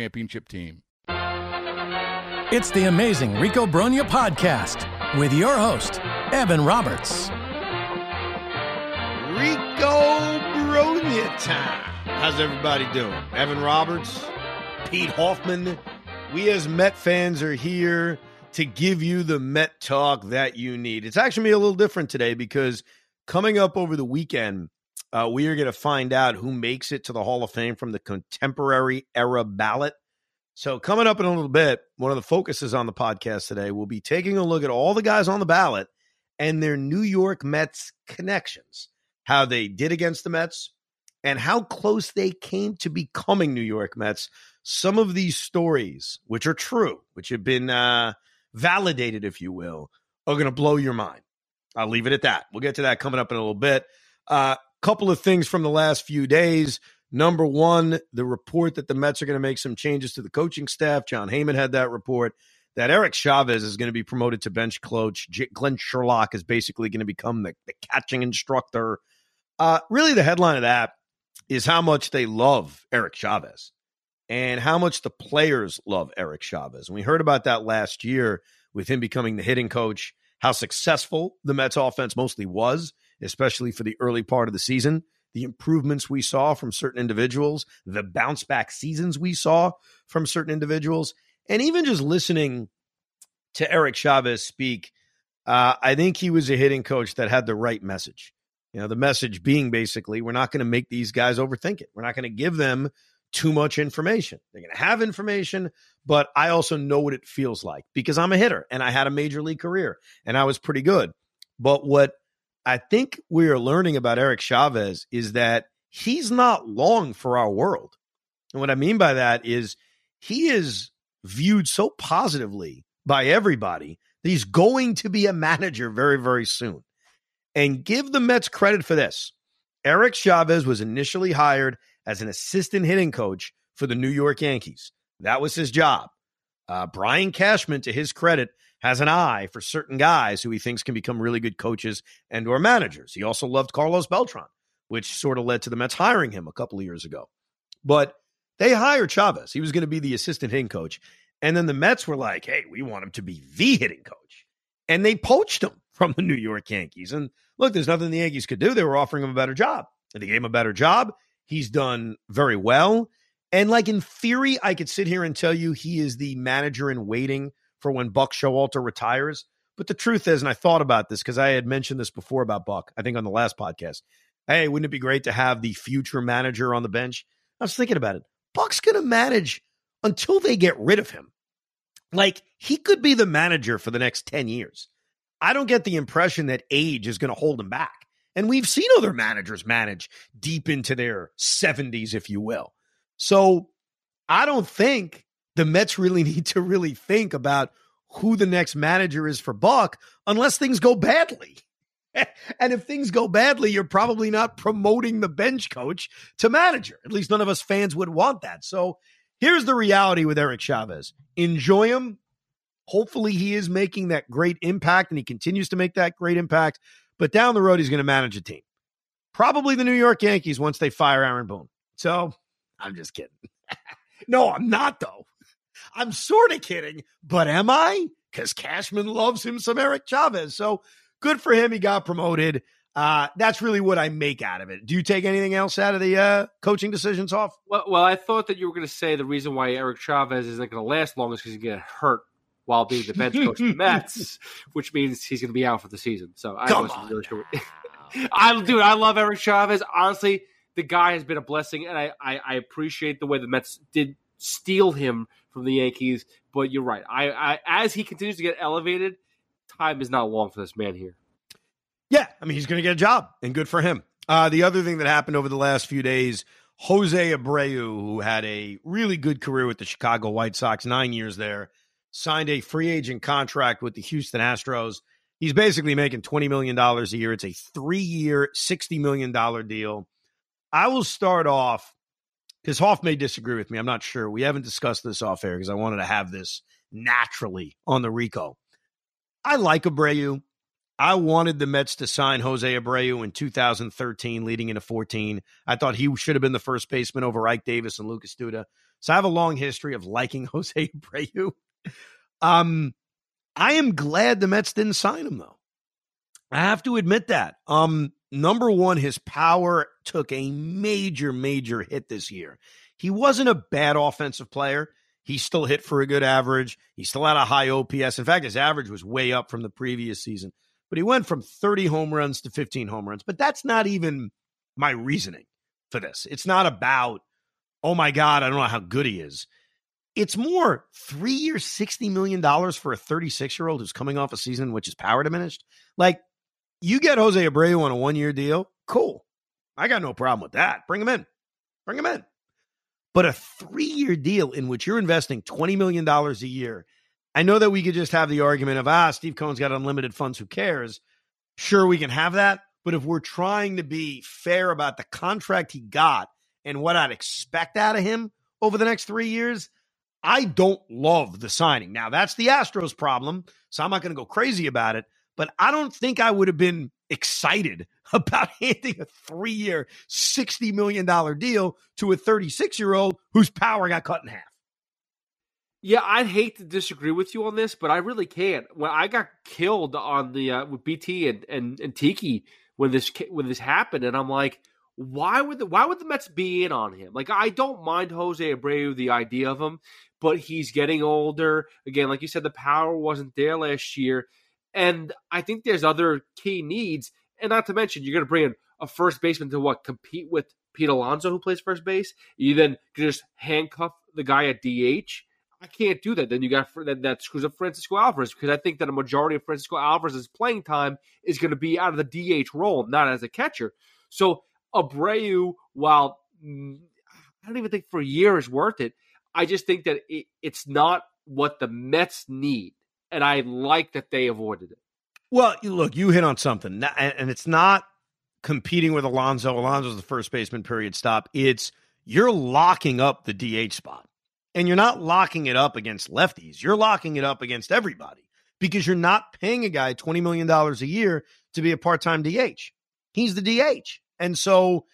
championship team. It's the amazing Rico Brogna podcast with your host, Evan Roberts. Rico Brogna time. How's everybody doing? Evan Roberts, Pete Hoffman. We as Met fans are here to give you the Met talk that you need. It's actually a little different today because coming up over the weekend, uh, we are going to find out who makes it to the Hall of Fame from the contemporary era ballot. So, coming up in a little bit, one of the focuses on the podcast today will be taking a look at all the guys on the ballot and their New York Mets connections, how they did against the Mets, and how close they came to becoming New York Mets. Some of these stories, which are true, which have been uh, validated, if you will, are going to blow your mind. I'll leave it at that. We'll get to that coming up in a little bit. Uh, couple of things from the last few days. Number one, the report that the Mets are going to make some changes to the coaching staff. Jon Heyman had that report that Eric Chavez is going to be promoted to bench coach. Glenn Sherlock is basically going to become the, the catching instructor. Uh, really, the headline of that is how much they love Eric Chavez and how much the players love Eric Chavez. And we heard about that last year with him becoming the hitting coach, how successful the Mets offense mostly was especially for the early part of the season. The improvements we saw from certain individuals, the bounce back seasons we saw from certain individuals, and even just listening to Eric Chavez speak, uh, I think he was a hitting coach that had the right message. You know, the message being basically, we're not going to make these guys overthink it. We're not going to give them too much information. They're going to have information, but I also know what it feels like because I'm a hitter and I had a major league career and I was pretty good. But what I think we are learning about Eric Chavez is that he's not long for our world. And what I mean by that is he is viewed so positively by everybody that he's going to be a manager very, very soon. And give the Mets credit for this. Eric Chavez was initially hired as an assistant hitting coach for the New York Yankees. That was his job. Uh, Brian Cashman, to his credit, has an eye for certain guys who he thinks can become really good coaches and or managers. He also loved Carlos Beltran, which sort of led to the Mets hiring him a couple of years ago. But they hired Chavez. He was going to be the assistant hitting coach. And then the Mets were like, hey, we want him to be the hitting coach. And they poached him from the New York Yankees. And look, there's nothing the Yankees could do. They were offering him a better job. And they gave him a better job. He's done very well. And like in theory, I could sit here and tell you he is the manager in waiting for when Buck Showalter retires. But the truth is, and I thought about this because I had mentioned this before about Buck, I think on the last podcast. Hey, wouldn't it be great to have the future manager on the bench? I was thinking about it. Buck's going to manage until they get rid of him. Like, he could be the manager for the next 10 years. I don't get the impression that age is going to hold him back. And we've seen other managers manage deep into their 70s, if you will. So I don't think the Mets really need to really think about who the next manager is for Buck unless things go badly. and if things go badly, you're probably not promoting the bench coach to manager. At least none of us fans would want that. So here's the reality with Eric Chavez enjoy him. Hopefully, he is making that great impact and he continues to make that great impact. But down the road, he's going to manage a team. probably the New York Yankees once they fire Aaron Boone. So I'm just kidding. no, I'm not, though. I'm sort of kidding, but am I? Because Cashman loves him some Eric Chavez. So good for him. He got promoted. Uh, that's really what I make out of it. Do you take anything else out of the uh, coaching decisions off? Well, well, I thought that you were going to say the reason why Eric Chavez isn't going to last long is because he's going to hurt while being the bench coach of the Mets, which means he's going to be out for the season. So I Come wasn't really sure. I dude, I love Eric Chavez. Honestly, the guy has been a blessing, and I, I, I appreciate the way the Mets did steal him from the Yankees. But you're right. I, I as he continues to get elevated, time is not long for this man here. Yeah, I mean, he's going to get a job, and good for him. Uh, the other thing that happened over the last few days, Jose Abreu, who had a really good career with the Chicago White Sox, nine years there, signed a free agent contract with the Houston Astros. He's basically making $20 million a year. It's a three year, $60 million deal. I will start off because Hoff may disagree with me. I'm not sure. We haven't discussed this off air because I wanted to have this naturally on the Rico. I like Abreu. I wanted the Mets to sign Jose Abreu in 2013, leading into 14. I thought he should have been the first baseman over Ike Davis and Lucas Duda. So I have a long history of liking Jose Abreu. Um, I am glad the Mets didn't sign him though. I have to admit that. Um, number one, his power took a major, major hit this year. He wasn't a bad offensive player. He still hit for a good average. He still had a high OPS. In fact, his average was way up from the previous season. But he went from 30 home runs to 15 home runs. But that's not even my reasoning for this. It's not about, oh my God, I don't know how good he is. It's more three years, $60 million for a 36 year old who's coming off a season in which his power diminished. Like, you get Jose Abreu on a one year deal, cool. I got no problem with that. Bring him in. Bring him in. But a three year deal in which you're investing $20 million a year, I know that we could just have the argument of, ah, Steve Cohen's got unlimited funds. Who cares? Sure, we can have that. But if we're trying to be fair about the contract he got and what I'd expect out of him over the next three years, I don't love the signing. Now, that's the Astros problem. So I'm not going to go crazy about it. But I don't think I would have been excited about handing a three year, $60 million deal to a 36 year old whose power got cut in half. Yeah, I'd hate to disagree with you on this, but I really can't. When I got killed on the uh, with BT and, and and Tiki when this when this happened, and I'm like, why would the why would the Mets be in on him? Like, I don't mind Jose Abreu, the idea of him, but he's getting older. Again, like you said, the power wasn't there last year, and I think there's other key needs, and not to mention you're going to bring in a first baseman to what compete with Pete Alonso, who plays first base. You then just handcuff the guy at DH I can't do that. Then you got that, that screws up Francisco Alvarez because I think that a majority of Francisco Alvarez's playing time is going to be out of the DH role, not as a catcher. So Abreu, while mm, I don't even think for a year is worth it, I just think that it, it's not what the Mets need, and I like that they avoided it. Well, look, you hit on something, and it's not competing with Alonso. Alonso's the first baseman. Period. Stop. It's you're locking up the DH spot. And you're not locking it up against lefties. You're locking it up against everybody because you're not paying a guy $20 million a year to be a part time DH. He's the DH. And so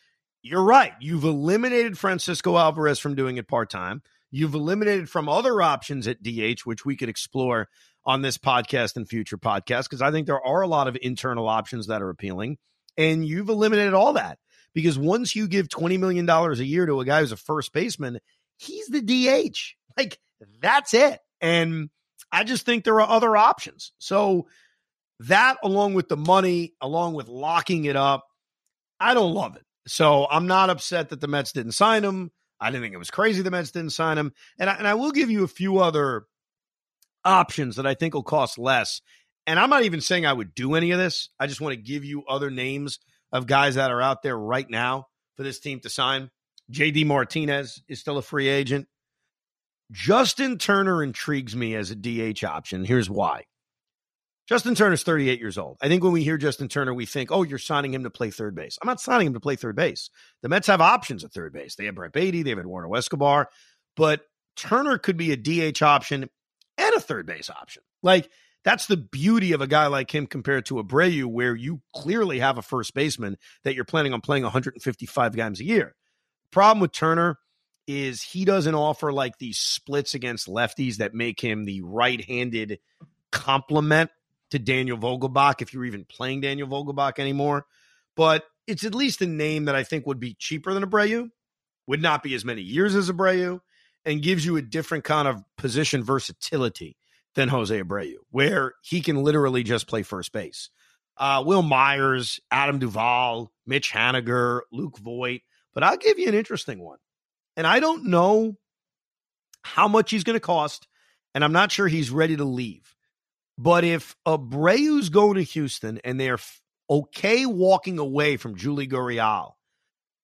you're right. You've eliminated Francisco Alvarez from doing it part time. You've eliminated from other options at DH, which we could explore on this podcast and future podcasts, because I think there are a lot of internal options that are appealing. And you've eliminated all that because once you give $20 million a year to a guy who's a first baseman, he's the DH. Like that's it. And I just think there are other options. So that along with the money, along with locking it up, I don't love it. So I'm not upset that the Mets didn't sign him. I didn't think it was crazy the Mets didn't sign him. And I, and I will give you a few other options that I think will cost less. And I'm not even saying I would do any of this. I just want to give you other names of guys that are out there right now for this team to sign. JD Martinez is still a free agent. Justin Turner intrigues me as a DH option. Here's why. Justin Turner's 38 years old. I think when we hear Justin Turner, we think, oh, you're signing him to play third base. I'm not signing him to play third base. The Mets have options at third base. They have Brett Baty, they have Eduardo Escobar, but Turner could be a DH option and a third base option. Like, That's the beauty of a guy like him compared to Abreu, where you clearly have a first baseman that you're planning on playing 155 games a year. Problem with Turner is he doesn't offer like these splits against lefties that make him the right-handed complement to Daniel Vogelbach if you're even playing Daniel Vogelbach anymore. But it's at least a name that I think would be cheaper than Abreu, would not be as many years as Abreu, and gives you a different kind of position versatility than Jose Abreu, where he can literally just play first base. Uh, Wil Myers, Adam Duvall, Mitch Haniger, Luke Voit. But I'll give you an interesting one. And I don't know how much he's going to cost, and I'm not sure he's ready to leave. But if Abreu's going to Houston and they're okay walking away from Yuli Gurriel,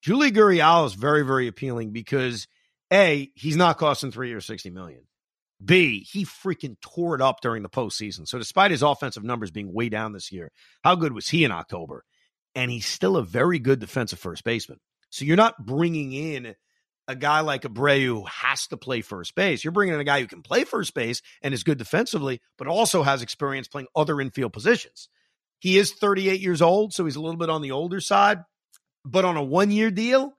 Yuli Gurriel is very, very appealing because A, he's not costing three or 60 million. B, he freaking tore it up during the postseason. So despite his offensive numbers being way down this year, how good was he in October? And he's still a very good defensive first baseman. So you're not bringing in a guy like Abreu who has to play first base. You're bringing in a guy who can play first base and is good defensively, but also has experience playing other infield positions. He is 38 years old, so he's a little bit on the older side, but on a one year deal,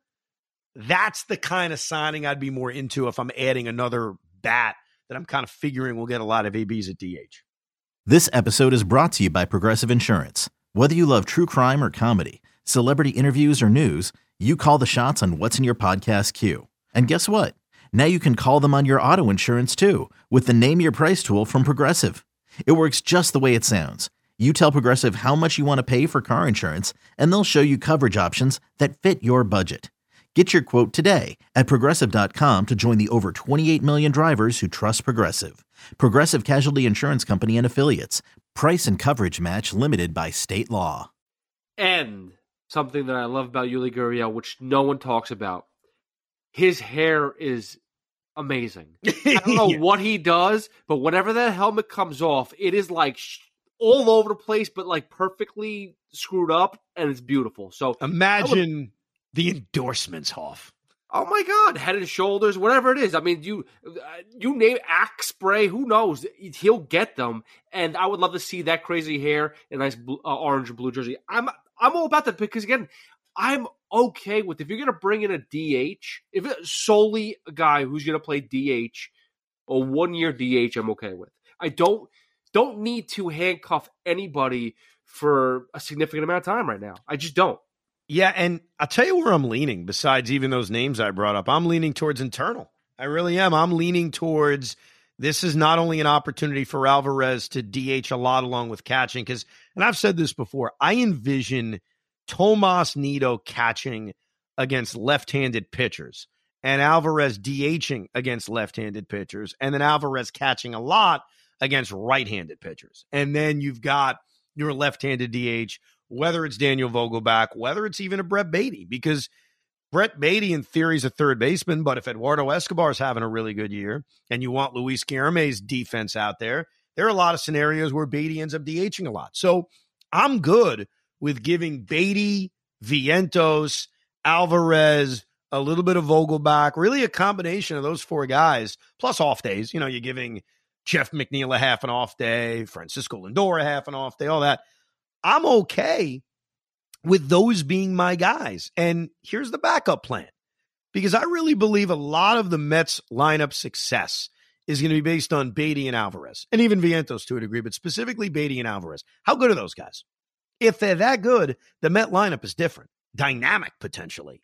that's the kind of signing I'd be more into if I'm adding another bat that I'm kind of figuring will get a lot of ABs at DH. This episode is brought to you by Progressive Insurance. Whether you love true crime or comedy, celebrity interviews or news, you call the shots on what's in your podcast queue. And guess what? Now you can call them on your auto insurance too with the Name Your Price tool from Progressive. It works just the way it sounds. You tell Progressive how much you want to pay for car insurance, and they'll show you coverage options that fit your budget. Get your quote today at progressive.com to join the over 28 million drivers who trust Progressive. Progressive Casualty Insurance Company and Affiliates. Price and coverage match limited by state law. And something that I love about Yuli Gurriel, which no one talks about, his hair is amazing. I don't know Yeah. what he does, but whenever that helmet comes off, it is like sh- all over the place, but like perfectly screwed up, and it's beautiful. So Imagine the endorsements, Hoff. Oh my God, Head and Shoulders, whatever it is. I mean, you uh, you name Axe Spray, who knows? He'll get them, and I would love to see that crazy hair and nice blue, uh, orange and blue jersey. I'm I'm all about that because again, I'm okay with if you're gonna bring in a DH, if it's solely a guy who's gonna play DH or one year DH, I'm okay with. I don't don't need to handcuff anybody for a significant amount of time right now. I just don't. Yeah, and I'll tell you where I'm leaning, besides even those names I brought up. I'm leaning towards internal. I really am. I'm leaning towards this is not only an opportunity for Alvarez to DH a lot along with catching, because, and I've said this before, I envision Tomas Nido catching against left handed pitchers and Alvarez DHing against left handed pitchers, and then Alvarez catching a lot against right handed pitchers. And then you've got your left handed DH whether it's Daniel Vogelbach, whether it's even a Brett Baty, because Brett Baty in theory is a third baseman, but if Eduardo Escobar is having a really good year and you want Luis Guillorme's defense out there, there are a lot of scenarios where Baty ends up DHing a lot. So I'm good with giving Baty, Vientos, Alvarez, a little bit of Vogelbach, really a combination of those four guys, plus off days. You know, you're giving Jeff McNeil a half an off day, Francisco Lindor a half an off day, all that. I'm okay with those being my guys. And here's the backup plan because I really believe a lot of the Mets lineup success is going to be based on Baty and Alvarez and even Vientos to a degree, but specifically Baty and Alvarez. How good are those guys? If they're that good, the Met lineup is different, dynamic potentially.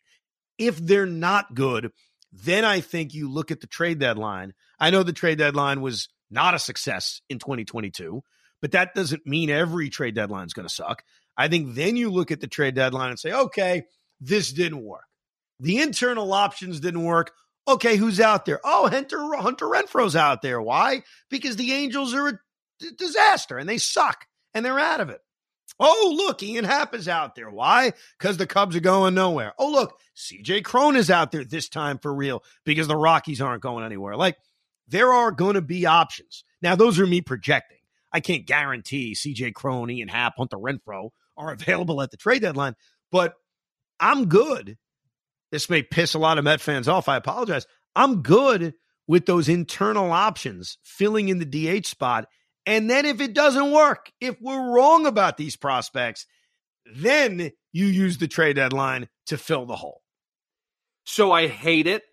If they're not good, then I think you look at the trade deadline. I know the trade deadline was not a success in 2022 but that doesn't mean every trade deadline is going to suck. I think then you look at the trade deadline and say, okay, this didn't work. The internal options didn't work. Okay, who's out there? Oh, Hunter Hunter Renfroe's out there. Why? Because the Angels are a d- disaster and they suck and they're out of it. Oh, look, Ian Happ is out there. Why? Because the Cubs are going nowhere. Oh, look, CJ Cron is out there this time for real because the Rockies aren't going anywhere. Like, there are going to be options. Now, those are me projecting. I can't guarantee CJ Crony and Happ, Hunter Renfroe are available at the trade deadline, but I'm good. This may piss a lot of Met fans off. I apologize. I'm good with those internal options filling in the DH spot And then if it doesn't work, if we're wrong about these prospects, then you use the trade deadline to fill the hole. So I hate it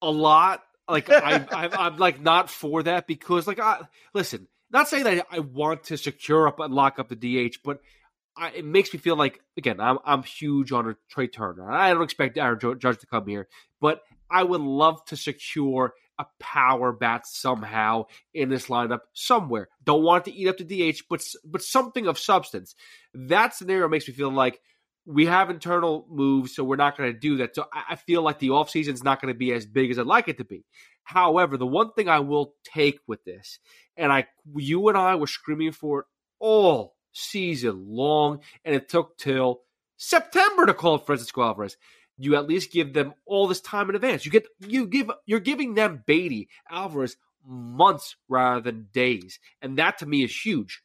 a lot. Like I, am like not for that because like I listen, not saying that I want to secure up and lock up the DH, but I, it makes me feel like again I'm I'm huge on a Trea Turner. I don't expect Aaron Judge to come here, but I would love to secure a power bat somehow in this lineup somewhere. Don't want to eat up the DH, but but something of substance. That scenario makes me feel like we have internal moves, so we're not going to do that. So I feel like the offseason is not going to be as big as I'd like it to be. However, the one thing I will take with this, and I, you and I were screaming for it all season long, and it took till September to call Francisco Alvarez you at least give them all this time in advance. You get you give you're giving them Baty Alvarez months rather than days, and that to me is huge.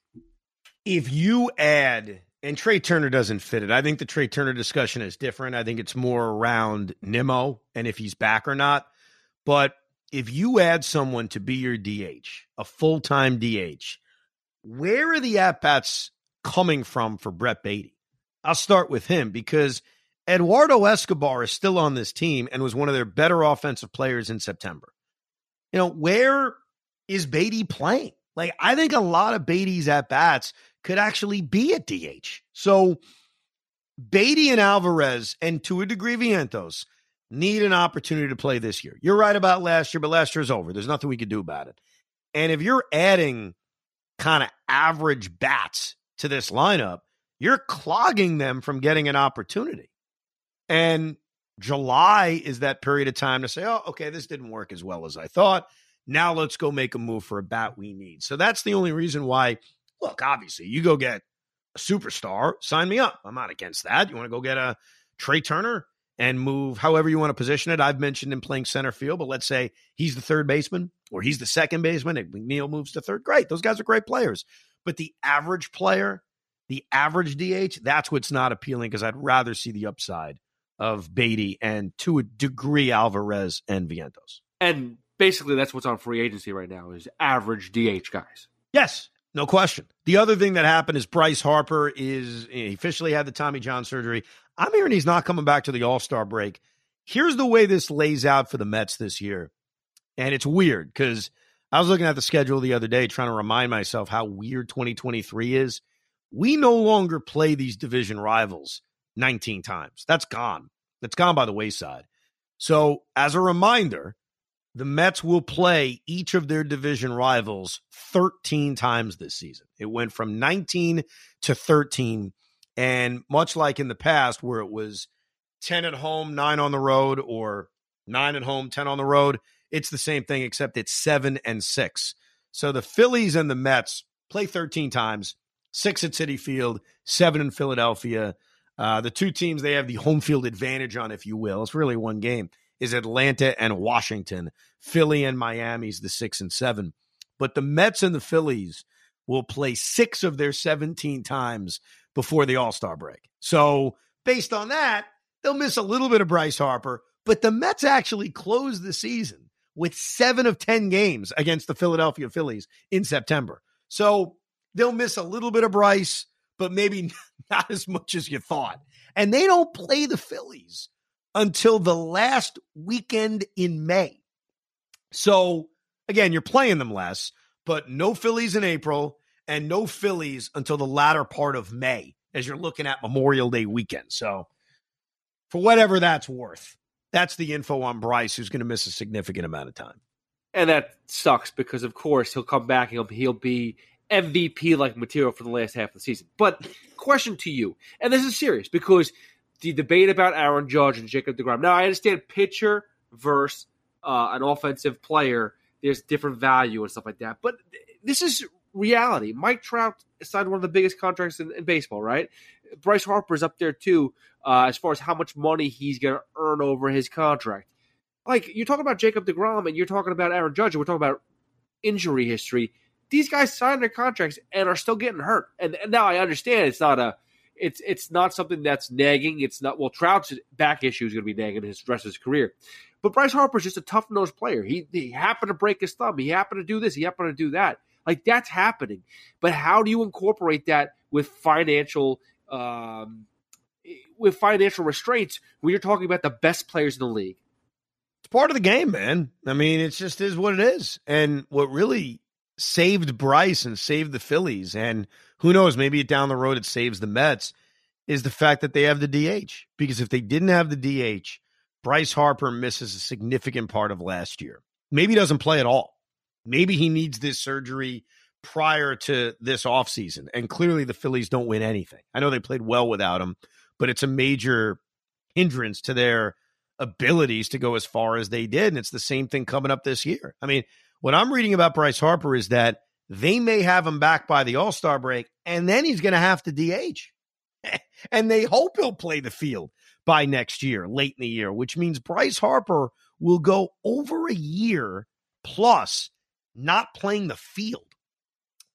If you add and Trea Turner doesn't fit it, I think the Trea Turner discussion is different. I think it's more around Nimmo and if he's back or not. But if you add someone to be your DH, a full time DH, where are the at bats coming from for Brett Baty? I'll start with him because Eduardo Escobar is still on this team and was one of their better offensive players in September. You know, where is Baty playing? Like, I think a lot of Baty's at bats could actually be at DH. So, Baty and Alvarez, and to a degree, Vientos, need an opportunity to play this year. You're right about last year, but last year's over. There's nothing we can do about it. And if you're adding kind of average bats to this lineup, you're clogging them from getting an opportunity. And July is that period of time to say, oh, okay, this didn't work as well as I thought. Now let's go make a move for a bat we need. So that's the only reason why. Look, obviously, you go get a superstar, sign me up. I'm not against that. You want to go get a Trea Turner and move however you want to position it. I've mentioned him playing center field, but let's say he's the third baseman or he's the second baseman and Neil moves to third. Great. Those guys are great players. But the average player, the average DH, that's what's not appealing because I'd rather see the upside of Baty and to a degree Alvarez and Vientos. And basically that's what's on free agency right now is average DH guys. Yes, no question. The other thing that happened is Bryce Harper is eh, he officially had the Tommy John surgery. I'm hearing he's not coming back to the All-Star break. Here's the way this lays out for the Mets this year. And it's weird because I was looking at the schedule the other day trying to remind myself how weird 2023 is. We no longer play these division rivals 19 times. That's gone. That's gone by the wayside. So, as a reminder, the Mets will play each of their division rivals 13 times this season. It went from 19 to 13. And much like in the past, where it was 10 at home, nine on the road, or nine at home, 10 on the road, it's the same thing, except it's seven and six. So the Phillies and the Mets play 13 times, six at Citi Field, seven in Philadelphia. Uh, the two teams they have the home field advantage on, if you will, it's really one game, is Atlanta and Washington. Philly and Miami's the six and seven. But the Mets and the Phillies will play six of their 17 times before the All Star break. So, based on that, they'll miss a little bit of Bryce Harper, but the Mets actually close the season with seven of 10 games against the Philadelphia Phillies in September. So, they'll miss a little bit of Bryce but maybe not as much as you thought. And they don't play the Phillies until the last weekend in May. So, again, you're playing them less, but no Phillies in April and no Phillies until the latter part of May as you're looking at Memorial Day weekend. So, for whatever that's worth, that's the info on Bryce, who's going to miss a significant amount of time. And that sucks because, of course, he'll come back. He'll he'll be MVP like material for the last half of the season. But question to you, and this is serious because the debate about Aaron Judge and Jacob DeGrom. Now I understand pitcher versus uh, an offensive player. There's different value and stuff like that, but this is reality. Mike Trout signed one of the biggest contracts in, in baseball, right? Bryce Harper's up there too, uh, as far as how much money he's going to earn over his contract. Like you're talking about Jacob DeGrom and you're talking about Aaron Judge, and we're talking about injury history these guys signed their contracts and are still getting hurt. And, and, now I understand it's not a it's it's not something that's nagging. It's not well Trout's back issue is going to be nagging his rest of his career. But Bryce Harper's just a tough nosed player. He he happened to break his thumb. He happened to do this. He happened to do that. Like that's happening. But how do you incorporate that with financial um, with financial restraints when you're talking about the best players in the league? It's part of the game, man. I mean, it just is what it is. And what really saved Bryce and saved the Phillies, and who knows, maybe down the road it saves the Mets, is the fact that they have the DH. Because if they didn't have the DH, Bryce Harper misses a significant part of last year. Maybe doesn't play at all. Maybe he needs this surgery prior to this offseason. And clearly the Phillies don't win anything. I know they played well without him, but it's a major hindrance to their abilities to go as far as they did. And it's the same thing coming up this year. I mean, what I'm reading about Bryce Harper is that they may have him back by the All Star break, and then he's going to have to DH. and they hope he'll play the field by next year, late in the year, which means Bryce Harper will go over a year plus not playing the field.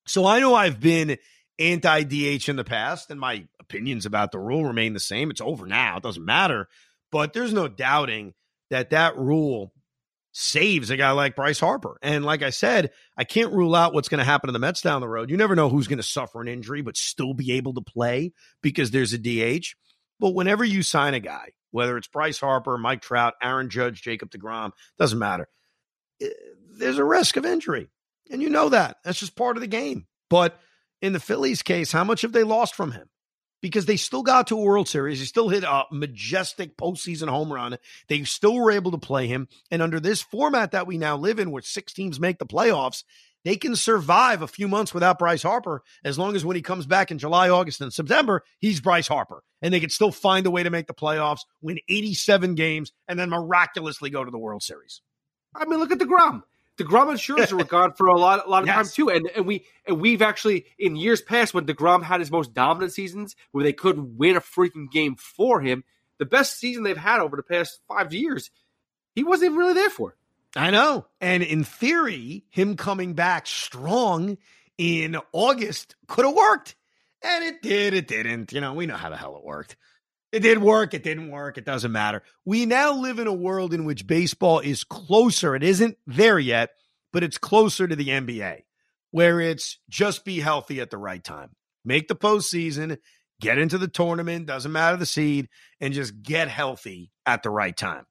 So I know I've been anti DH in the past, and my opinions about the rule remain the same. It's over now, it doesn't matter. But there's no doubting that that rule saves a guy like Bryce Harper. And like I said, I can't rule out what's going to happen to the Mets down the road. You never know who's going to suffer an injury but still be able to play because there's a DH. But whenever you sign a guy, whether it's Bryce Harper, Mike Trout, Aaron Judge, Jacob DeGrom, doesn't matter. Eh, there's a risk of injury. And you know that. That's just part of the game. But in the Phillies case, how much have they lost from him? Because they still got to a World Series. He still hit a majestic postseason home run. They still were able to play him. And under this format that we now live in, where six teams make the playoffs, they can survive a few months without Bryce Harper as long as when he comes back in July, August, and September, he's Bryce Harper. And they can still find a way to make the playoffs, win 87 games, and then miraculously go to the World Series. I mean, look at DeGrom. DeGrom and Scherzer were gone for a lot, a lot of yes. time too, and and we and we've actually in years past when Degrom had his most dominant seasons where they couldn't win a freaking game for him, the best season they've had over the past five years, he wasn't even really there for. I know, and in theory, him coming back strong in August could have worked, and it did. It didn't. You know, we know how the hell it worked. It did work. It didn't work. It doesn't matter. We now live in a world in which baseball is closer. It isn't there yet, but it's closer to the NBA, where it's just be healthy at the right time. Make the postseason, get into the tournament, doesn't matter the seed, and just get healthy at the right time.